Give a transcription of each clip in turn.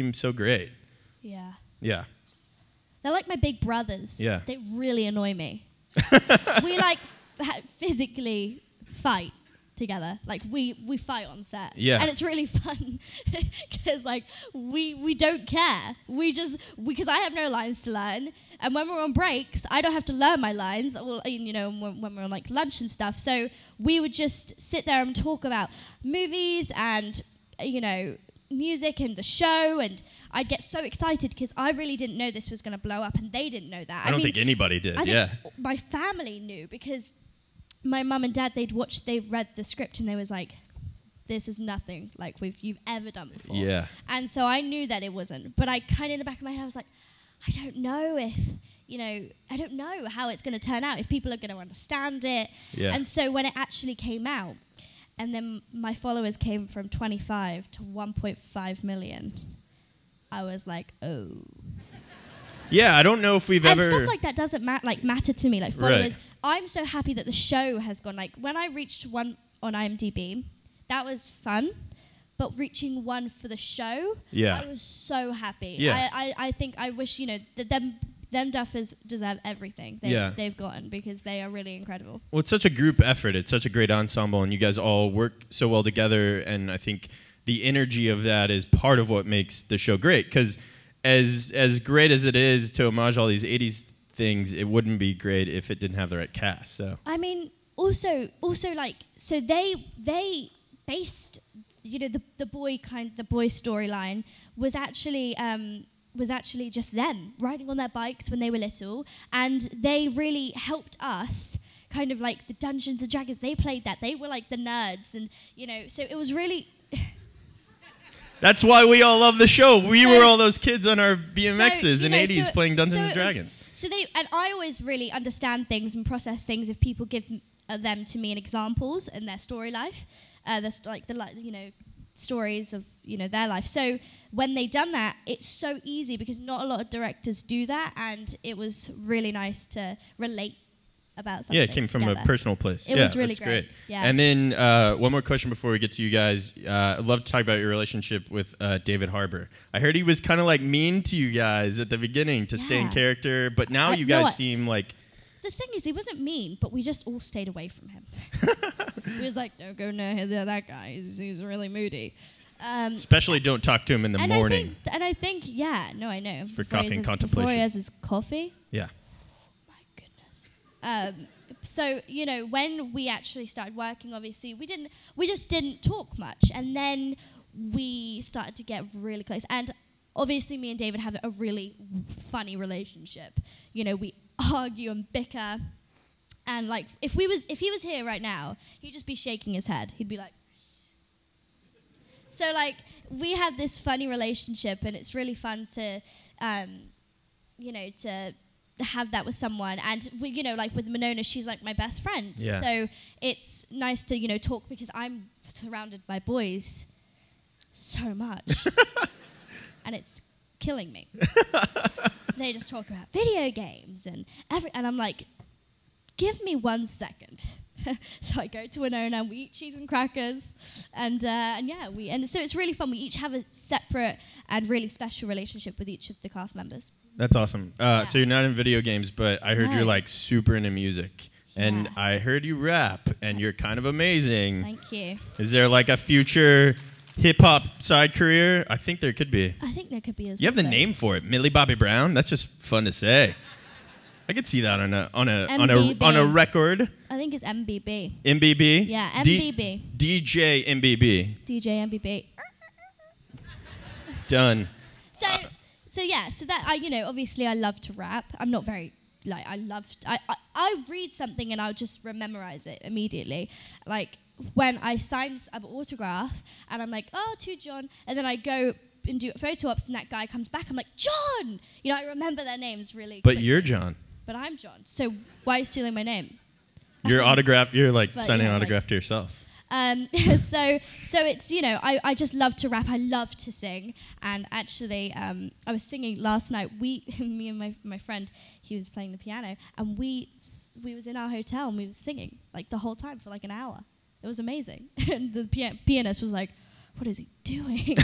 seem so great. Yeah. Yeah. They're like my big brothers. Yeah. They really annoy me. we like physically fight together. Like we we fight on set. Yeah. And it's really fun because like we we don't care. We just because I have no lines to learn, and when we're on breaks, I don't have to learn my lines. Or you know when, when we're on like lunch and stuff. So we would just sit there and talk about movies and you know music and the show and I'd get so excited because I really didn't know this was going to blow up and they didn't know that. I don't mean, think anybody did. I yeah. my family knew because my mum and dad they'd watched they read the script and they was like this is nothing like we've you've ever done before Yeah. and so i knew that it wasn't but i kind of in the back of my head i was like i don't know if you know i don't know how it's going to turn out if people are going to understand it Yeah. and so when it actually came out and then my followers came from 25 to 1.5 million i was like oh Yeah, I don't know if we've and ever. stuff like that doesn't ma- like matter to me like Right. followers i'm so happy that the show has gone like when i reached one on imdb that was fun but reaching one for the show Yeah. i was so happy Yeah. I, I, I think i wish you know that them them duffers deserve everything they, Yeah. they've gotten because they are really incredible Well, it's such a group effort. It's such a great ensemble, and you guys all work so well together. And I think the energy of that is part of what makes the show great. Because as as great as it is to homage all these '80s things, it wouldn't be great if it didn't have the right cast. So I mean, also, also like, so they they based, you know, the the boy kind, the boy storyline was actually um, was actually just them riding on their bikes when they were little, and they really helped us. Kind of like the Dungeons and Dragons, they played that. They were like the nerds, and you know, so it was really that's why we all love the show. We So- were all those kids on our BMXs So, in know, '80s so- playing Dungeons and it was- Dragons. so they and I always really understand things and process things if people give uh, them to me in examples and their story life, uh, the st- like the li- you know stories of you know their life. So when they done that, it's so easy because not a lot of directors do that, and it was really nice to relate about something. Yeah, it came from together. a personal place. It yeah, was really that's great. Yeah. And then uh, one more question before we get to you guys. Uh, I'd love to talk about your relationship with uh, David Harbour. I heard he was kind of like mean to you guys at the beginning to stay in Yeah. character, but now I- you no, guys I- seem like The thing is, he wasn't mean, but we just all stayed away from him. he was like, "Don't go near that guy. He's, he's really moody." Um, especially don't talk to him in the and morning. I think, and I think, yeah, no, I know. for coffee and his- Before contemplation. he has his coffee. yeah. My goodness. Um, so you know, when we actually started working, obviously we didn't, we just didn't talk much, and then we started to get really close. And obviously, me and David have a really funny relationship. You know, we argue and bicker, and like if we was, if he was here right now, he'd just be shaking his head. He'd be like. So like we have this funny relationship, and it's really fun to, um, you know, to have that with someone. And we, you know, like with Monona, she's like my best friend. Yeah. So it's nice to you know talk because I'm surrounded by boys so much, and it's killing me. they just talk about video games and every, and I'm like, give me one second. so I go to Winona and we eat cheese and crackers, and uh, and yeah, we and so it's really fun. We each have a separate and really special relationship with each of the cast members. That's awesome. Uh, So you're not in video games, but I heard you're like super into music. And Yeah. I heard you rap, and you're kind of amazing. Thank you. Is there like a future hip hop side career? I think there could be. I think there could be as well. You have the also- name for it, Millie Bobby Brown. That's just fun to say. I could see that on a on a on a on a record. I think it's MBB. MBB. Yeah, D- MBB. DJ MBB. DJ MBB. Done. So, so yeah, so that I, you know, obviously I love to rap. I'm not very like I love. I, I I read something and I'll just memorize it immediately. Like when I sign an autograph and I'm like, oh, to John, and then I go and do photo ops and that guy comes back. I'm like, John. You know, I remember their names really. But quickly. you're John. But I'm John. So why are you stealing my name? You're autograph. You're like But, signing yeah, like- autograph to yourself. Um, so so it's you know I, I just love to rap I love to sing and actually um, I was singing last night we me and my, my friend he was playing the piano and we we was in our hotel and we were singing like the whole time for like an hour it was amazing and the pia- pianist was like what is he doing?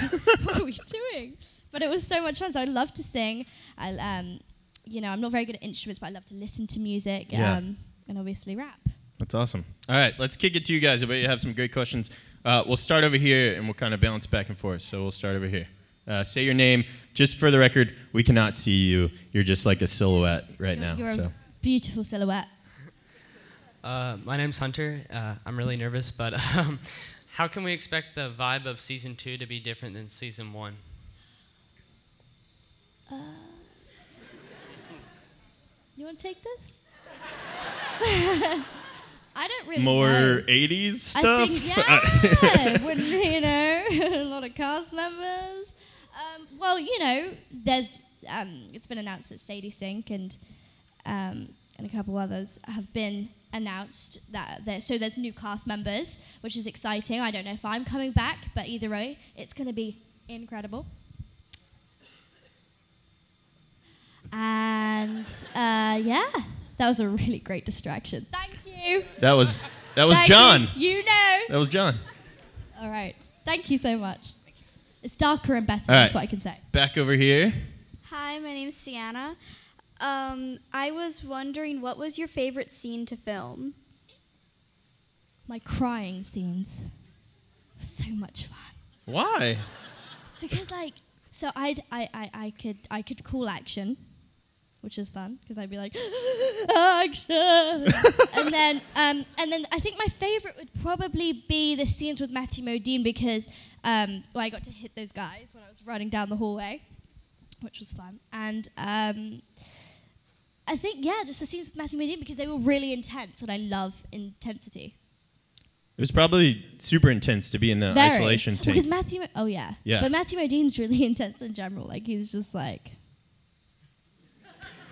what are we doing? But it was so much fun. So I love to sing. I, um, you know, I'm not very good at instruments, but I love to listen to music Yeah. um, and obviously rap. That's awesome. All right, let's kick it to you guys. I bet you have some great questions. Uh, we'll start over here and we'll kind of balance back and forth. So we'll start over here. Uh, say your name. Just for the record, we cannot see you. You're just like a silhouette right now. You're So a beautiful silhouette. Uh, my name's Hunter. Uh, I'm really nervous, but um, how can we expect the vibe of season two to be different than season one? You want to take this? I don't really more know. 80s stuff. I think, yeah, when, you know, a lot of cast members. Um, well, you know, there's, um, it's been announced that Sadie Sink and, um, and a couple others have been announced that there, so there's new cast members, which is exciting. I don't know if I'm coming back, but either way, it's going to be incredible. And uh, yeah, that was a really great distraction. Thank you. that was that was Thank John. You. You know. That was John. All right. Thank you so much. It's darker and better. All That's what I can say. Back over here. Hi, my name's Sienna. Um, I was wondering what was your favorite scene to film? My crying scenes. So much fun. Why? Because like, so I'd I, I, I could I could call action, which is fun because I'd be like action, and then um, and then I think my favorite would probably be the scenes with Matthew Modine because um, well, I got to hit those guys when I was running down the hallway, which was fun, and um, I think yeah, just the scenes with Matthew Modine because they were really intense, and I love intensity. It was probably super intense to be in the Very. isolation tank. Because Matthew, oh yeah, Yeah. But Matthew Modine's really intense in general. Like he's just like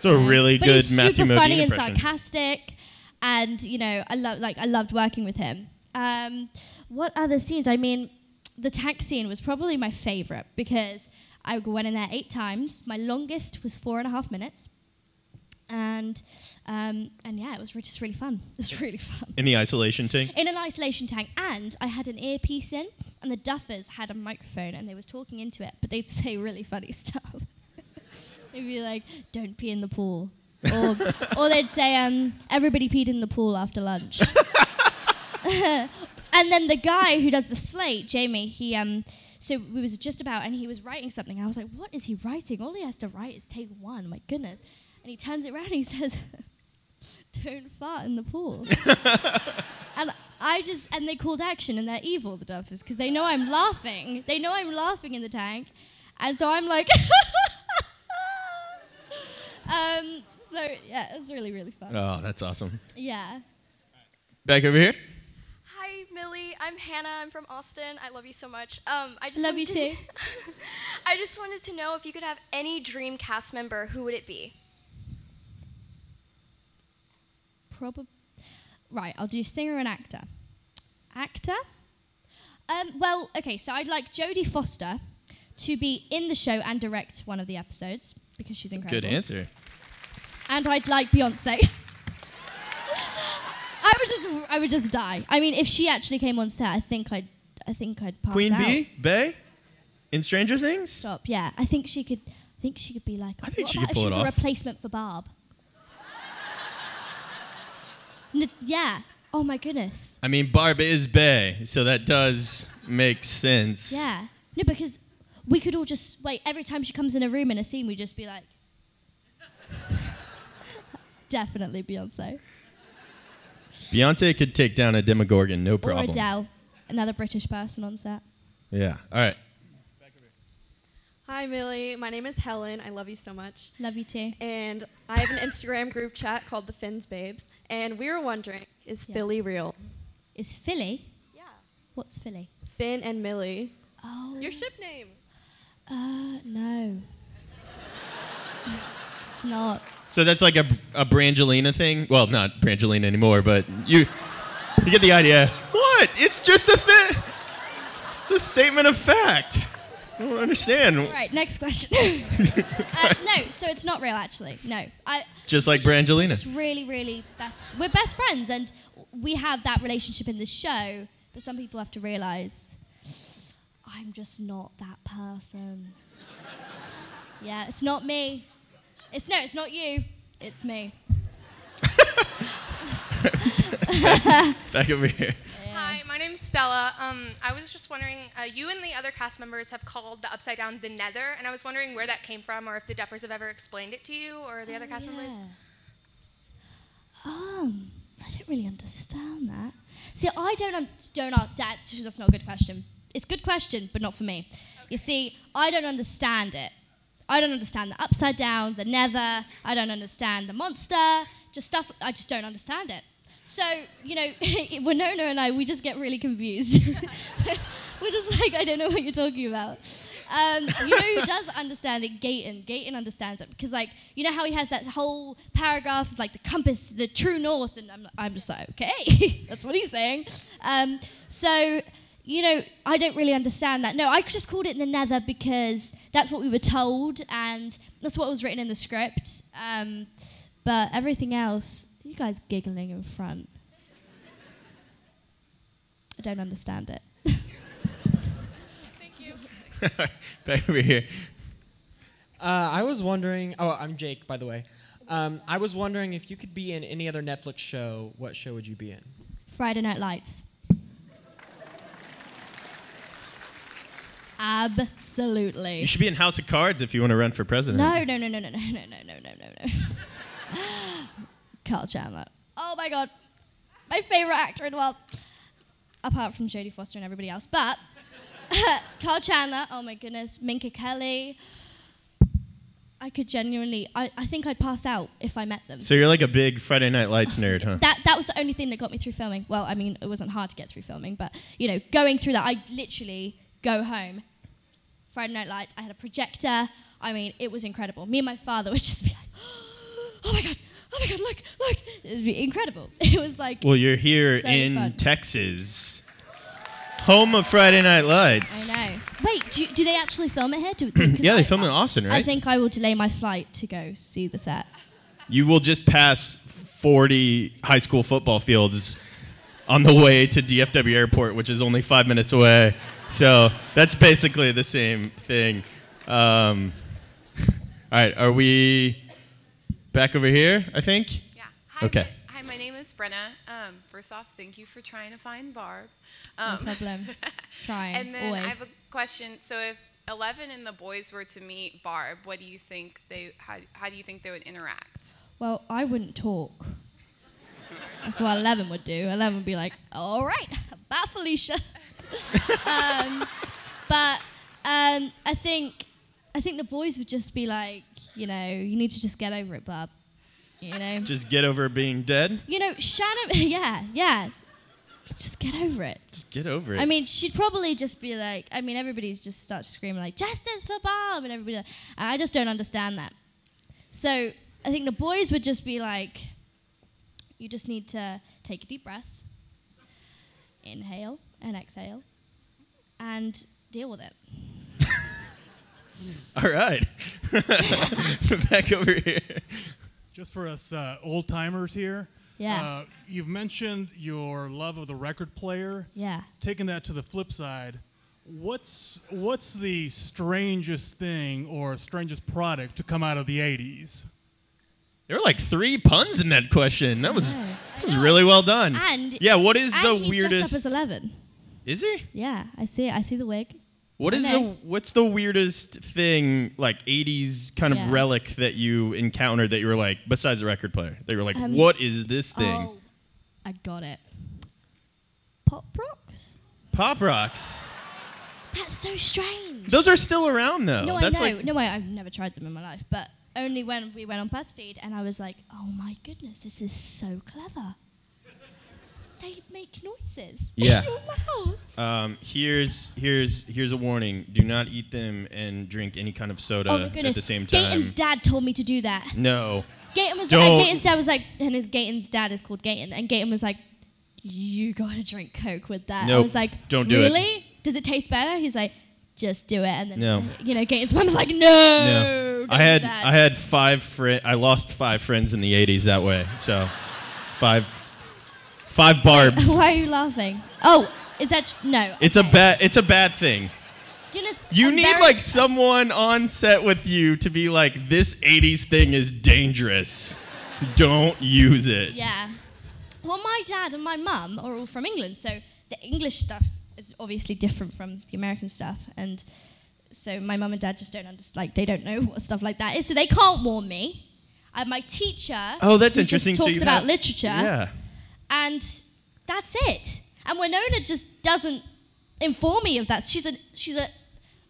so a really but good he's Matthew super Modine funny and sarcastic, and you know I love like I loved working with him. Um, what other scenes? I mean, the tank scene was probably my favorite because I went in there eight times. My longest was four and a half minutes, and um, and yeah, it was re- just really fun. It was really fun. in the isolation tank. in an isolation tank and i had an earpiece in and the duffers had a microphone and they was talking into it but they'd say really funny stuff they'd be like don't pee in the pool. Or, or they'd say um, everybody peed in the pool after lunch. And then the guy who does the slate jamie he um so we was just about and he was writing something. I was like what is he writing? All he has to write is take one my goodness. And he turns it around and he says don't fart in the pool. And I just and they called action and they're evil the Duffers because they know I'm laughing. They know I'm laughing in the tank, and so I'm like, um. So yeah, it was really really fun. Oh, that's awesome. Yeah. Back over here. Hi, Millie. I'm Hannah. I'm from Austin. I love you so much. Um, I just Love you wanted too. I just wanted to know if you could have any dream cast member, who would it be? Probably. Right, I'll do singer and actor. Actor? Um, well, okay, so I'd like Jodie Foster to be in the show and direct one of the episodes because she's incredible. Good answer. and I'd like Beyonce. I would just, I would just die. I mean, if she actually came on set, I think I'd, I think I'd pass Queen out. Bee, Bay, in Stranger Things. Stop. Yeah, I think she could. I think she could be like. I think she could if pull she it was a replacement for Barb. N- yeah. Oh my goodness. I mean, Barb is Bay, so that does make sense. Yeah. No, because we could all just wait. Every time she comes in a room in a scene, we just be like. Definitely Beyonce Beyonce could take down a Demogorgon, no problem. or. Adele, another British person on set. Yeah. All right. Hi, Millie. My name is Helen. I love you so much. Love you too. And I have an Instagram group chat called the Finns Babes. And we were wondering, is Yes. Philly real? Is Philly? Yeah. What's Philly? Finn and Millie. Oh. Your ship name. Uh, no. it's not. So that's like a, a Brangelina thing. Well, not Brangelina anymore, but you you get the idea. What? It's just a thing. It's a statement of fact. I don't understand. All right, next question. uh, no, so it's not real, actually. No, I. Just like Brangelina. Just really, really best. We're best friends, and we have that relationship in the show. But some people have to realize, I'm just not that person. yeah, it's not me. It's no, it's not you. It's me. Back over here. Hi, my name's Stella. Um, I was just wondering, uh, you and the other cast members have called the Upside Down the Nether, and I was wondering where that came from, or if the Duffers have ever explained it to you, or the other cast members. Um, I don't really understand that. See, I don't un- don't un- that, that's not a good question. It's a good question, but not for me. You see, I don't understand it. I don't understand the upside down, the nether. I don't understand the monster. Just stuff. I just don't understand it. So you know, Winona and I, we just get really confused. We're just like, I don't know what you're talking about. Um, you know who does understand it? Gayton. Gayton understands it because, like, you know how he has that whole paragraph of like the compass, the true north, and I'm, I'm just like, okay, that's what he's saying. Um, so, you know, I don't really understand that. No, I just called it the Nether because that's what we were told, and that's what was written in the script. Um, but everything else, you guys giggling in front. I don't understand it. Thank you. Back over here. Uh, I was wondering. Oh, I'm Jake, by the way. Um, I was wondering if you could be in any other Netflix show. What show would you be in? Friday Night Lights. Absolutely. You should be in House of Cards if you want to run for president. No, no, no, no, no, no, no, no, no, no, no, no. Carl Chandler. Oh my god. My favorite actor in the world. Apart from Jodie Foster and everybody else. But Carl Chandler, oh my goodness. Minka Kelly. I could genuinely I, I think I'd pass out if I met them. So you're like a big Friday Night Lights nerd, huh? That that was the only thing that got me through filming. Well, I mean, it wasn't hard to get through filming, but you know, going through that, I literally go home. Friday Night Lights. I had a projector. I mean, it was incredible. Me and my father would just be like, "Oh my god, oh my god, look, look!" It would be incredible. It was like, Well, you're here So in fun. Texas, home of Friday Night Lights. I know. Wait, do, do they actually film it here? Do, Yeah, I- they film it in Austin, right? I think I will delay my flight to go see the set. You will just pass 40 high school football fields on the way to DFW Airport, which is only five minutes away. So that's basically the same thing. Um, all right, are we back over here? I think. Yeah. Hi, Okay. My, hi, my name is Brenna. Um, first off, thank you for trying to find Barb. No Um, problem. Trying and then always. I have a question. So if Eleven and the boys were to meet Barb, what do you think they? How, how do you think they would interact? Well, I wouldn't talk. That's what Eleven would do. Eleven would be like, "All right, bye, Felicia." Um, but um, I think I think the boys would just be like, you know, you need to just get over it, bub. You know, Just get over being dead. you know, Shannon. Yeah, yeah. Just get over it. Just get over it. I mean, she'd probably just be like, I mean, everybody's just starts screaming like, justice for Bob, and everybody. Like, I just don't understand that. So I think the boys would just be like, you just need to take a deep breath, inhale and exhale, and deal with it. all right. back over here. Just for us uh, old timers here. Yeah. Uh, you've mentioned your love of the record player. Yeah. Taking that to the flip side, what's what's the strangest thing or strangest product to come out of the '80s? There were like three puns in that question. That was that was really well done. And yeah, what is and the he's weirdest? dressed up as Eleven. Is he? Yeah, I see it. I see the wig. What is the what's the weirdest thing like 80s kind of Yeah. relic that you encountered that you were like besides the record player? That you were like, Um, what is this thing? Oh, I got it. Pop rocks. Pop rocks. That's so strange. Those are still around though. no, That's I know. like no, I, I've never tried them in my life, but only when we went on BuzzFeed, and I was like, "Oh my goodness, this is so clever." They make noises Yeah. in your mouth. um, here's here's here's a warning. Do not eat them and drink any kind of soda oh at the same time. Gayton's dad told me to do that. no. Gayton was Don't- Gayton's dad was like, and his Gayton's dad is called Gayton, and Gayton was like, "You gotta drink Coke with that." I was like, don't do it. really? Does it taste better? He's like, "Just do it." And then, No. you know, Gayton's mom's like, "No." No. I had that." I had five fri I lost five friends in the 80s that way. So five five barbs. Why are you laughing? Oh, is that no? It's a bad it's a bad thing. You, You need like someone on set with you to be like, this 80s thing is dangerous. Don't use it. Yeah. Well, my dad and my mum are all from England, so the English stuff is obviously different from the American stuff, and so my mum and dad just don't understand. Like, they don't know what stuff like that is, so they can't warn me. And my teacher, Oh, that's who interesting. So talks you about have- literature, Yeah. And that's it. And Winona just doesn't inform me of that. She's a she's a,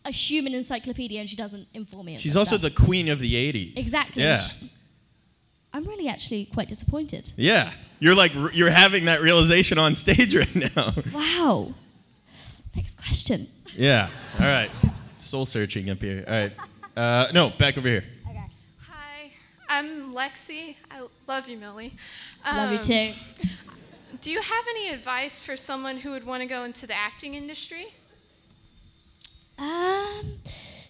a human encyclopedia, and she doesn't inform me. Of She's also stuff. the queen of the 80s. exactly. Yeah. Sh- I'm really actually quite disappointed. Yeah. You're like, you're having that realization on stage right now. Wow. Next question. yeah. All right. Soul searching up here. All right. Uh, no, back over here. I'm Lexi. I love you, Millie. Love you Um, too. Do you have any advice for someone who would want to go into the acting industry? Um,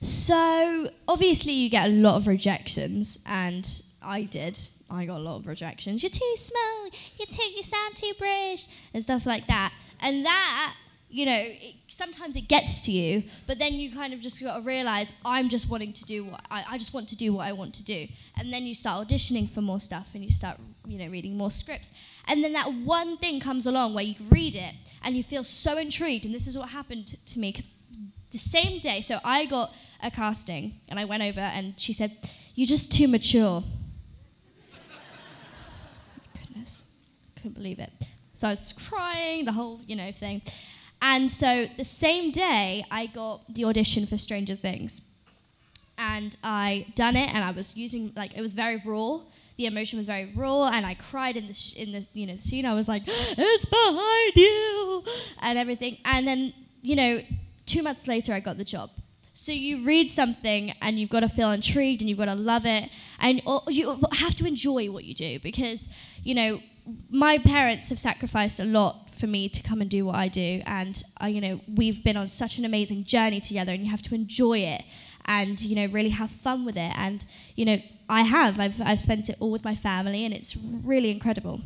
so obviously you get a lot of rejections, and I did. I got a lot of rejections. You're too small. You're too. You sound too British, and stuff like that. And that, you know, it, sometimes it gets to you, but then you kind of just got to realize I'm just wanting to do what I, I just want to do what I want to do, and then you start auditioning for more stuff, and you start, you know, reading more scripts, and then that one thing comes along where you read it and you feel so intrigued, and this is what happened to me because the same day, so I got a casting and I went over and she said, You're just too mature. Goodness, couldn't believe it. So I was crying, the whole, you know, thing. And so the same day, I got the audition for Stranger Things. And I done it, and I was using, like, it was very raw. The emotion was very raw, and I cried in the, sh- in the you know, scene. I was like, it's behind you, and everything. And then, you know, two months later, I got the job. So you read something and you've got to feel intrigued and you've got to love it and you have to enjoy what you do because you know my parents have sacrificed a lot for me to come and do what I do and uh, you know we've been on such an amazing journey together and you have to enjoy it and you know really have fun with it and you know I have I've I've spent it all with my family and it's really incredible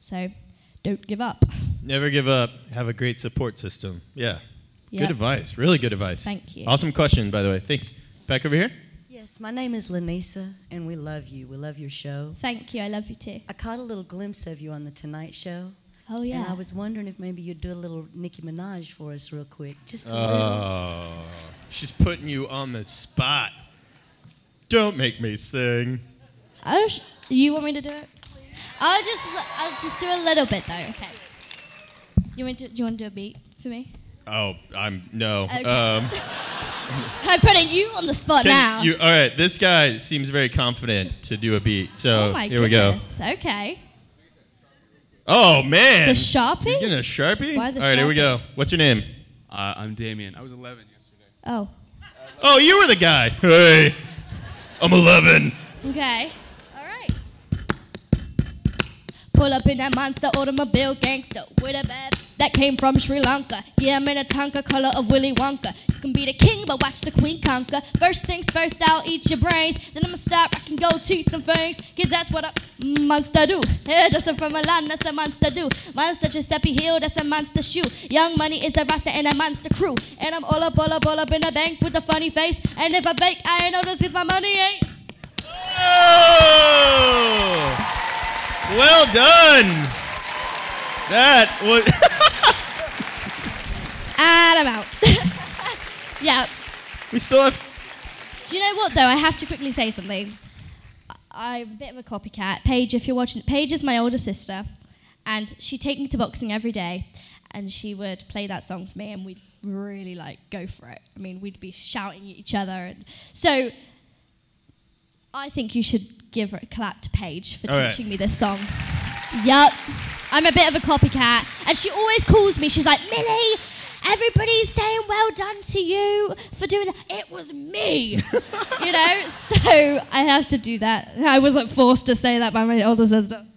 so don't give up Never give up. Have a great support system. Yeah. Yep. Good advice. Really good advice. Thank you. Awesome question, by the way. Thanks. Back over here. Yes, my name is Lanisa, and we love you. We love your show. Thank you. I love you too. I caught a little glimpse of you on the Tonight Show. Oh yeah. And I was wondering if maybe you'd do a little Nicki Minaj for us, real quick. Just a little. Oh, she's putting you on the spot. Don't make me sing. Oh, sh- you want me to do it? I'll just I'll just do a little bit though. Okay. You want to do you want to do a beat for me? Oh, I'm no. Okay. Um, I'm putting you on the spot can now. you- all right, this guy seems very confident to do a beat. So oh my here we go. Okay. Oh man, The Sharpie? He's getting a sharpie. Why the all right, here we go. What's your name? Uh, I'm Damien. I was 11 yesterday. Oh. Oh, you were the guy. Hey, I'm 11. Okay. All right. Pull up in that monster automobile gangster with a bad that came from Sri Lanka. Yeah, I'm in a Tonka color of Willy Wonka. You can be the king, but watch the queen conquer. First things first, I'll eat your brains. Then I'ma stop rocking gold teeth and fangs. Cause that's what a monster do. Yeah, Justin from Milan, that's a monster do. Monster Giuseppe Hill, that's a monster shoe. Young money is the roster and a monster crew. And I'm all up, all up, all up in the bank with a funny face. And if I fake, I ain't notice cause my money ain't. Oh, well done. That was. And I'm out. yeah. we still have. Do you know what though? I have to quickly say something. I'm a bit of a copycat. Paige, if you're watching, Paige is my older sister, and she'd take me to boxing every day, and she would play that song for me, and we'd really like go for it. I mean, we'd be shouting at each other, and so I think you should give a clap to Paige for All right. teaching me this song. Yup. I'm a bit of a copycat, and she always calls me. She's like, Millie. Everybody's saying well done to you for doing that. It was me, you know. So I have to do that. I wasn't forced to say that by my older sister.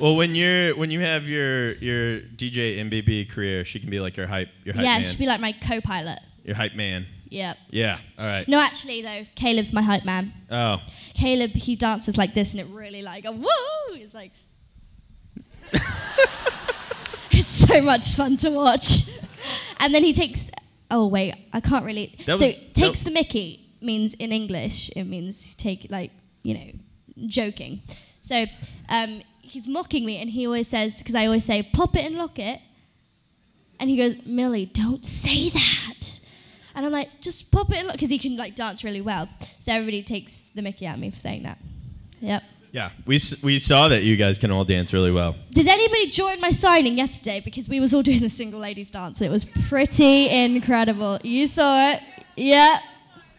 Well, when you're when you have your your DJ MBB career, she can be like your hype your hype yeah, man. she'd be like my co-pilot. your hype man. Yep. Yeah. All right. No, actually though, Caleb's my hype man. Oh. Caleb, he dances like this, and it really like a woo. It's like it's so much fun to watch. And then he takes oh wait, I can't really. That so was- takes the Mickey means in English it means take like you know joking. So um, he's mocking me, and he always says because I always say pop it and lock it, and he goes Millie, don't say that. And I'm like, just pop it and lock, because he can like dance really well. So everybody takes the Mickey at me for saying that. Yep. Yeah, we, we saw that you guys can all dance really well. Did anybody join my signing yesterday? Because we was all doing the single ladies dance. It was pretty incredible. You saw it. Yep.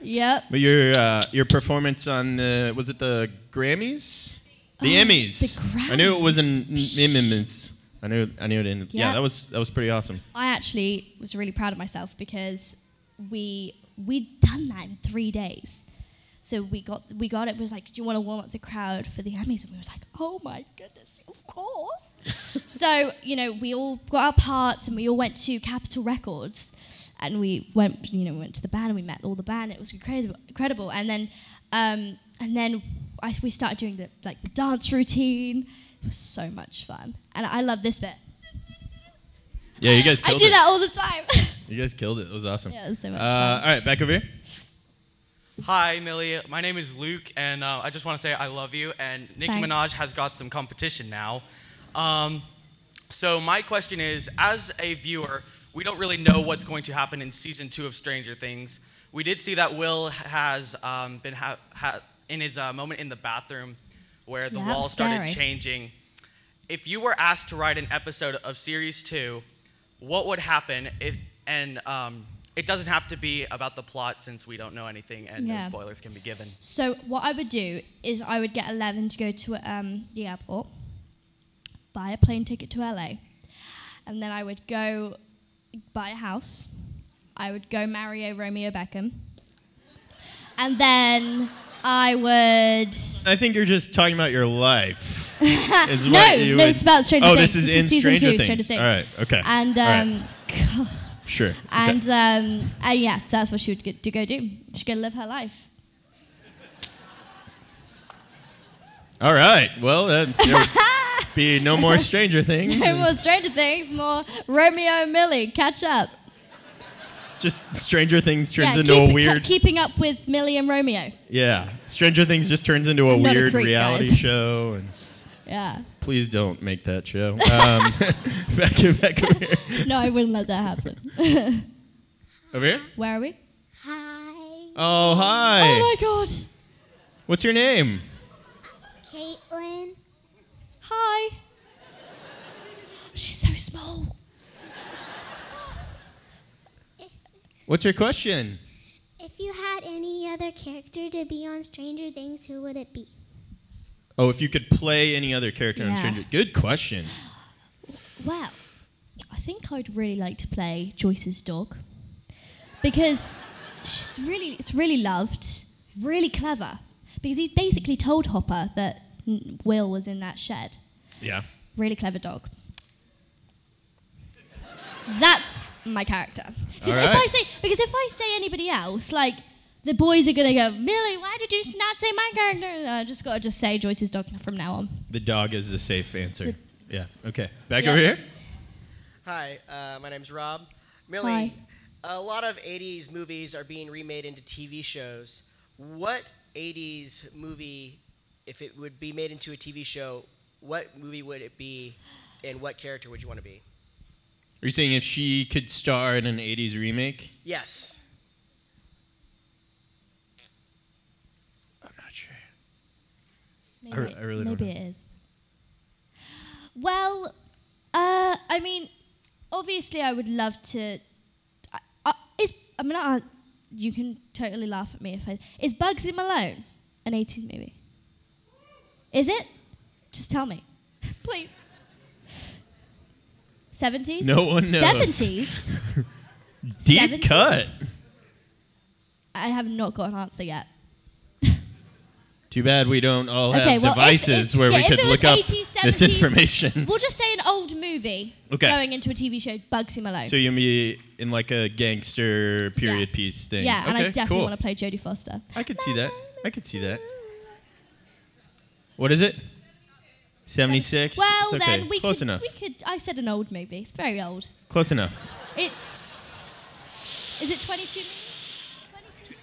Yep. But your uh, your performance on the was it the Grammys? The Oh, Emmys. the Grammys. I knew it was an Emmys. I knew I knew it in. Yeah. Yeah. that was that was pretty awesome. I actually was really proud of myself because we we'd done that in three days. So we got we got it. It was like, do you want to warm up the crowd for the Emmys? And we was like, oh my goodness, of course. so you know, we all got our parts and we all went to Capitol Records, and we went you know went to the band and we met all the band. It was incredible, incredible. And then um, and then I, we started doing the like the dance routine. It was so much fun, and I love this bit. Yeah, you guys killed it. I do it. that all the time. You guys killed it. It was awesome. Yeah, it was so much uh, fun. All right, back over here. Hi, Millie. My name is Luke, and uh, I just want to say I love you. And Nicki Thanks. Minaj has got some competition now. Um, so my question is, as a viewer, we don't really know what's going to happen in season two of Stranger Things. We did see that Will has um, been ha- ha- in his uh, moment in the bathroom where the Yeah, wall started scary. changing. If you were asked to write an episode of series two, what would happen if and um, it doesn't have to be about the plot since we don't know anything and no Yeah. spoilers can be given. So what I would do is I would get Eleven to go to um, the airport, buy a plane ticket to LA, and then I would go buy a house. I would go marry a Romeo Beckham, and then I would. I think you're just talking about your life. is no, you no, would- it's about Stranger oh, Things. this is This in season Stranger two, Things. Stranger Things. All right. Okay. And All right. um, Sure. Okay. and um, uh, yeah, that's what she would get to go do. She's gonna live her life. All right. Well, there'll be no more Stranger Things. No more Stranger Things, more Romeo and Millie. Catch up. Just Stranger Things turns yeah, into keep- a weird. keeping up with Millie and Romeo. Yeah, Stranger Things just turns into a not a weird creep, reality guys. show, and Yeah. Please don't make that show. Um, back, back over here. No, I wouldn't let that happen. Over here. Where are we? Hi. Oh, hi. Oh my god. What's your name? Caitlin. Hi. She's so small. What's your question? If you had any other character to be on Stranger Things, who would it be? Oh, if you could play any other character on Yeah. Stranger. Good question. Well, I think I'd really like to play Joyce's dog because she's really, it's really loved, really clever. Because he basically told Hopper that Will was in that shed. Yeah. Really clever dog. That's my character. Because if I say, because if I say anybody else, like the boys are gonna go, Millie, why did you not say my character? I just gotta just say Joyce's dog from now on. The dog is the safe answer. Yeah. Okay. Back Yeah. over here. Hi, uh, my name's Rob. Millie, Hi. a lot of 80s movies are being remade into TV shows. What 80s movie, if it would be made into a TV show, what movie would it be and what character would you want to be? Are you saying if she could star in an '80s remake? Yes. Maybe, I re- I really don't maybe it is. Well, uh, I mean, obviously, I would love to. I, I, is I mean, I, you can totally laugh at me if I. Is Bugsy Malone an 80s movie? Is it? Just tell me, please. 70s. No one knows. 70s. Deep 70s? cut. I have not got an answer yet. Too bad we don't all have Okay, well, devices if- where yeah, we if could look up 80s, this information. We'll just say an old movie Okay. going into a TV show, Bugsy Malone. So you'll be in like a gangster period piece thing. Yeah, and I definitely cool. want to play Jodie Foster. I could see that. I could see that. What is it? 76? Well, okay. then we Close could, enough. we could. I said an old movie. It's very old. Close enough. It's Is it 22 million?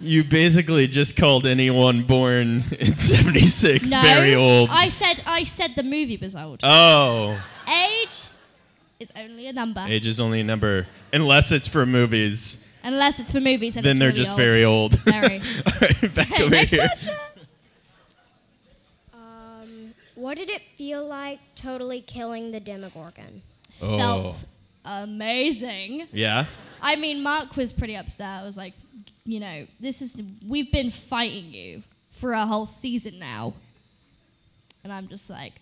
You basically just called anyone born in '76 No. very old. I said I said the movie was old. oh, Age is only a number. age is only a number unless it's for movies. Unless it's for movies and then it's they're really just old. very old. Very. All right, back Hey, over next here. question. Um, what did it feel like totally killing the Demogorgon? Oh. Felt amazing. Yeah. I mean, Mark was pretty upset. I was like, you know, this is we've been fighting you for a whole season now, and I'm just like,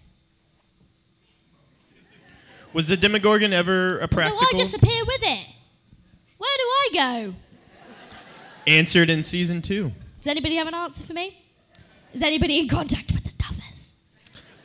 Was the Demogorgon ever a practical? do? I disappear with it? Where do I go? Answered in season two. Does anybody have an answer for me? Is anybody in contact with the Duffers?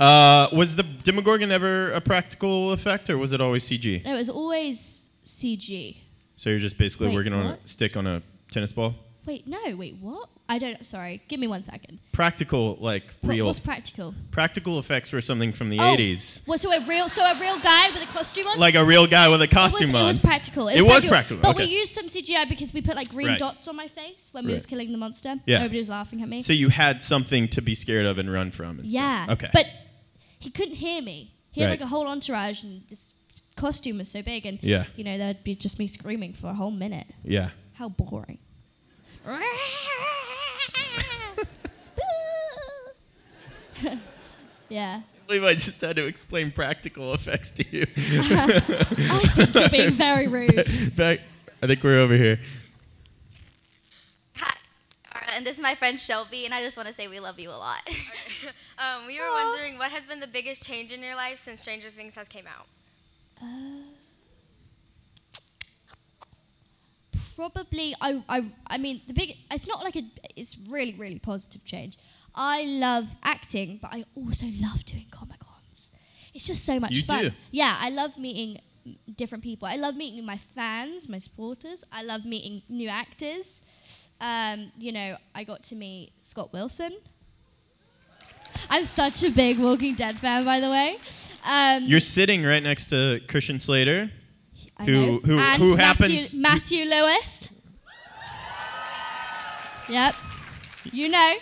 Uh, was the Demogorgon ever a practical effect, or was it always CG? It was always CG. So you're just basically Wait, working on a stick on a tennis ball. Wait, no, wait, what? I don't. Sorry, give me one second. Practical, like What- real. What's practical? practical effects were something from the Oh, 80s. What? So a real, so a real guy with a costume on? Like a real guy with a costume it was, on. It was practical. It was practical, But okay. we used some CGI because we put like green Right. dots on my face when we Right. was killing the monster. Yeah. Everybody was laughing at me. So you had something to be scared of and run from. And yeah. Stuff. Okay. But he couldn't hear me. He had Right. like a whole entourage, and this costume was so big, and Yeah. you know there'd be just me screaming for a whole minute. yeah. How boring. yeah. I believe I just had to explain practical effects to you. I think you're being very rude. Back, I think we're over here. And this is my friend Shelby, and I just want to say we love you a lot. Um, we were wondering what has been the biggest change in your life since Stranger Things has came out. probably I, I I mean the big it's not like a it's really really positive change. I love acting, but I also love doing comic cons. It's just so much You fun. do? Yeah, I love meeting different people. I love meeting my fans, my supporters. I love meeting new actors. Um, you know, I got to meet Scott Wilson. I'm such a big Walking Dead fan, by the way. Um, You're sitting right next to Christian Slater, I who know. who and who Matthew, happens. Matthew Lewis. Yep. You know.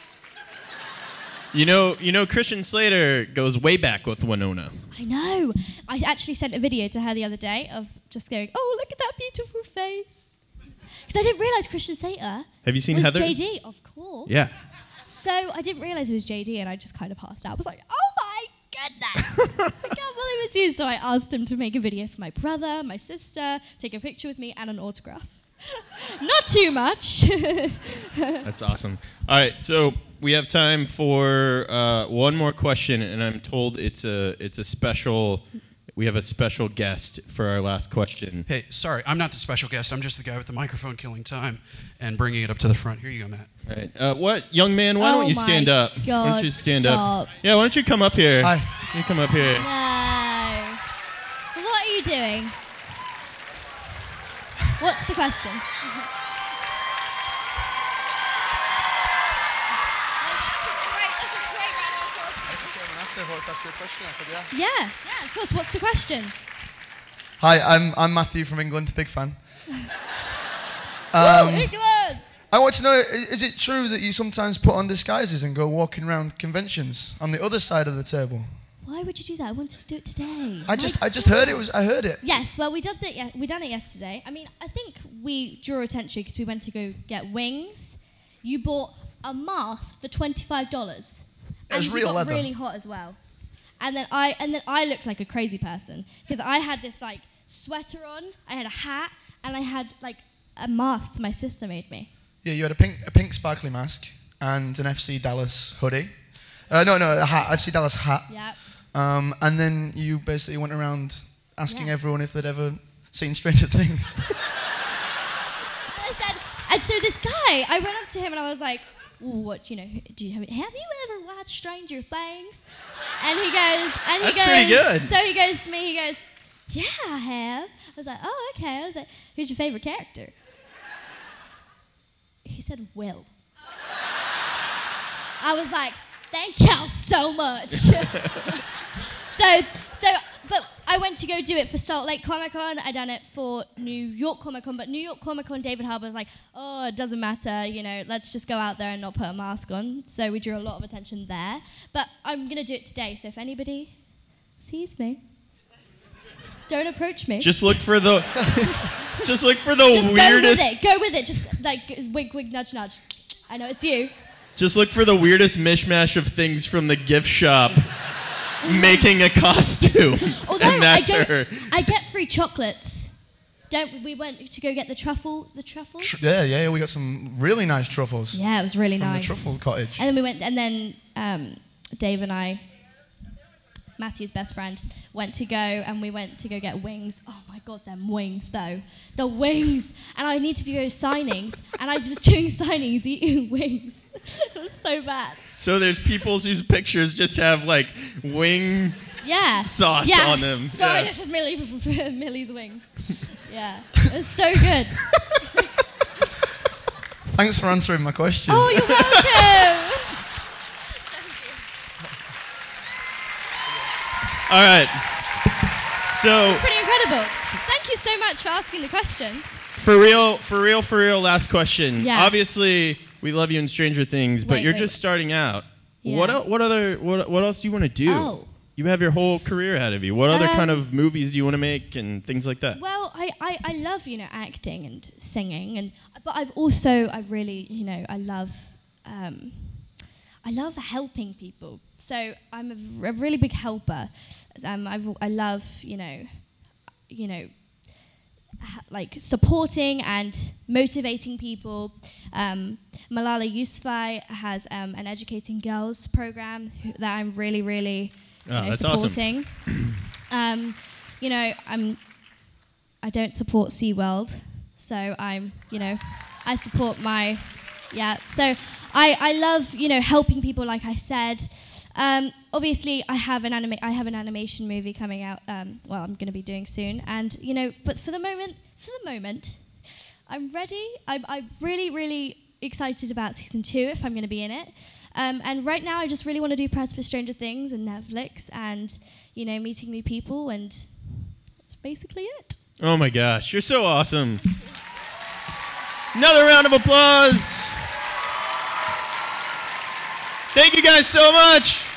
You know, you know, Christian Slater goes way back with Winona. I know. I actually sent a video to her the other day of just going, "Oh, look at that beautiful face," because I didn't realize Christian Slater. Have you seen was Heather's? JD, of course. Yeah. So I didn't realize it was JD, and I just kind of passed out. I was like, "Oh my goodness, I can't believe it's you!" So I asked him to make a video for my brother, my sister, take a picture with me, and an autograph. Not too much. That's awesome. All right, so we have time for uh, one more question, and I'm told it's a it's a special. We have a special guest for our last question. Hey, sorry, I'm not the special guest. I'm just the guy with the microphone killing time and bringing it up to the front. Here you go, Matt. All right. Uh, what, young man? Why Oh don't you stand up? why don't you stand stop. up? Yeah. Why don't you come up here? Hi. You come up here. No. What are you doing? What's the question? Yeah, yeah, of course. What's the question? Hi, I'm, I'm Matthew from England, big fan. Woo, Um, England! I want to know is it true that you sometimes put on disguises and go walking around conventions on the other side of the table? Why would you do that? I wanted to do it today. I just I just heard it was I heard it. Yes, well, we did that. Yeah, we done it yesterday. I mean, I think we drew attention because we went to go get wings. You bought a mask for twenty five dollars, It was and real got leather. really hot as well. And then I and then I looked like a crazy person because I had this like sweater on, I had a hat, and I had like a mask that my sister made me. Yeah, you had a pink a pink sparkly mask and an FC Dallas hoodie. Uh, no, no, a hat, FC Dallas hat. Yep. Um, and then you basically went around asking Yeah. everyone if they'd ever seen Stranger Things. And I said, and so this guy, I went up to him and I was like, "Ooh, what, you know, do you have, have you ever watched Stranger Things? And he goes, and he That's goes, pretty good. So he goes to me, he goes, yeah, I have. I was like, oh, okay. I was like, who's your favorite character? He said, Will. I was like, thank y'all so much. so, so, but I went to go do it for Salt Lake Comic Con. I done it for New York Comic Con, but New York Comic Con, David Harbour was like, "Oh, it doesn't matter. You know, let's just go out there and not put a mask on." So we drew a lot of attention there. But I'm gonna do it today. So if anybody sees me, don't approach me. Just look for the. just look for the Just weirdest. go with it. Go with it. Just like wink, wink, nudge, nudge. I know it's you. Just look for the weirdest mishmash of things from the gift shop making a costume. Although and that's I, her. go, I get free chocolates. Don't we went to go get the truffle the truffles? Tr- yeah, yeah, we got some really nice truffles. Yeah, it was really from nice. the truffle cottage. And then we went, and then um, Dave and I, Matthew's best friend, went to go, and we went to go get wings. Oh my god, them wings though, the wings! And I needed to go to signings, and I was doing signings eating wings. it was so bad. So there's people whose pictures just have like wing Yeah. sauce yeah. on them. Sorry, Yeah. this is Millie, Millie's wings. Yeah, it's so good. Thanks for answering my question. Oh, you're welcome. All right. So It's pretty incredible. Thank you so much for asking the questions. for real, for real, for real. Last question. Yeah. Obviously, we love you in Stranger Things, but you're just starting out. What Yeah. el- what other what what else do you want to do? Oh. You have your whole career ahead of you. What other Um, kind of movies do you want to make and things like that? Well, I, I, I love you know acting and singing and but I've also I really you know I love um, I love helping people. So I'm a really big helper. Um, I've, I love you know you know like supporting and motivating people. Um, Malala Yousafzai has um, an educating girls program who, that I'm really really Oh, know, that's awesome. supporting. um, you know, I'm I don't support SeaWorld, so I'm, you know, I support my, yeah. So I, I love, you know, helping people, like I said. Um, obviously, I have an anima- I have an animation movie coming out. Um, well, I'm going to be doing soon, and you know, but for the moment, for the moment, I'm ready. I'm, I'm really, really excited about season two if I'm going to be in it. Um, and right now, I just really want to do press for Stranger Things and Netflix, and you know, meeting new people, and that's basically it. Oh my gosh, you're so awesome. Another round of applause. Thank you guys so much.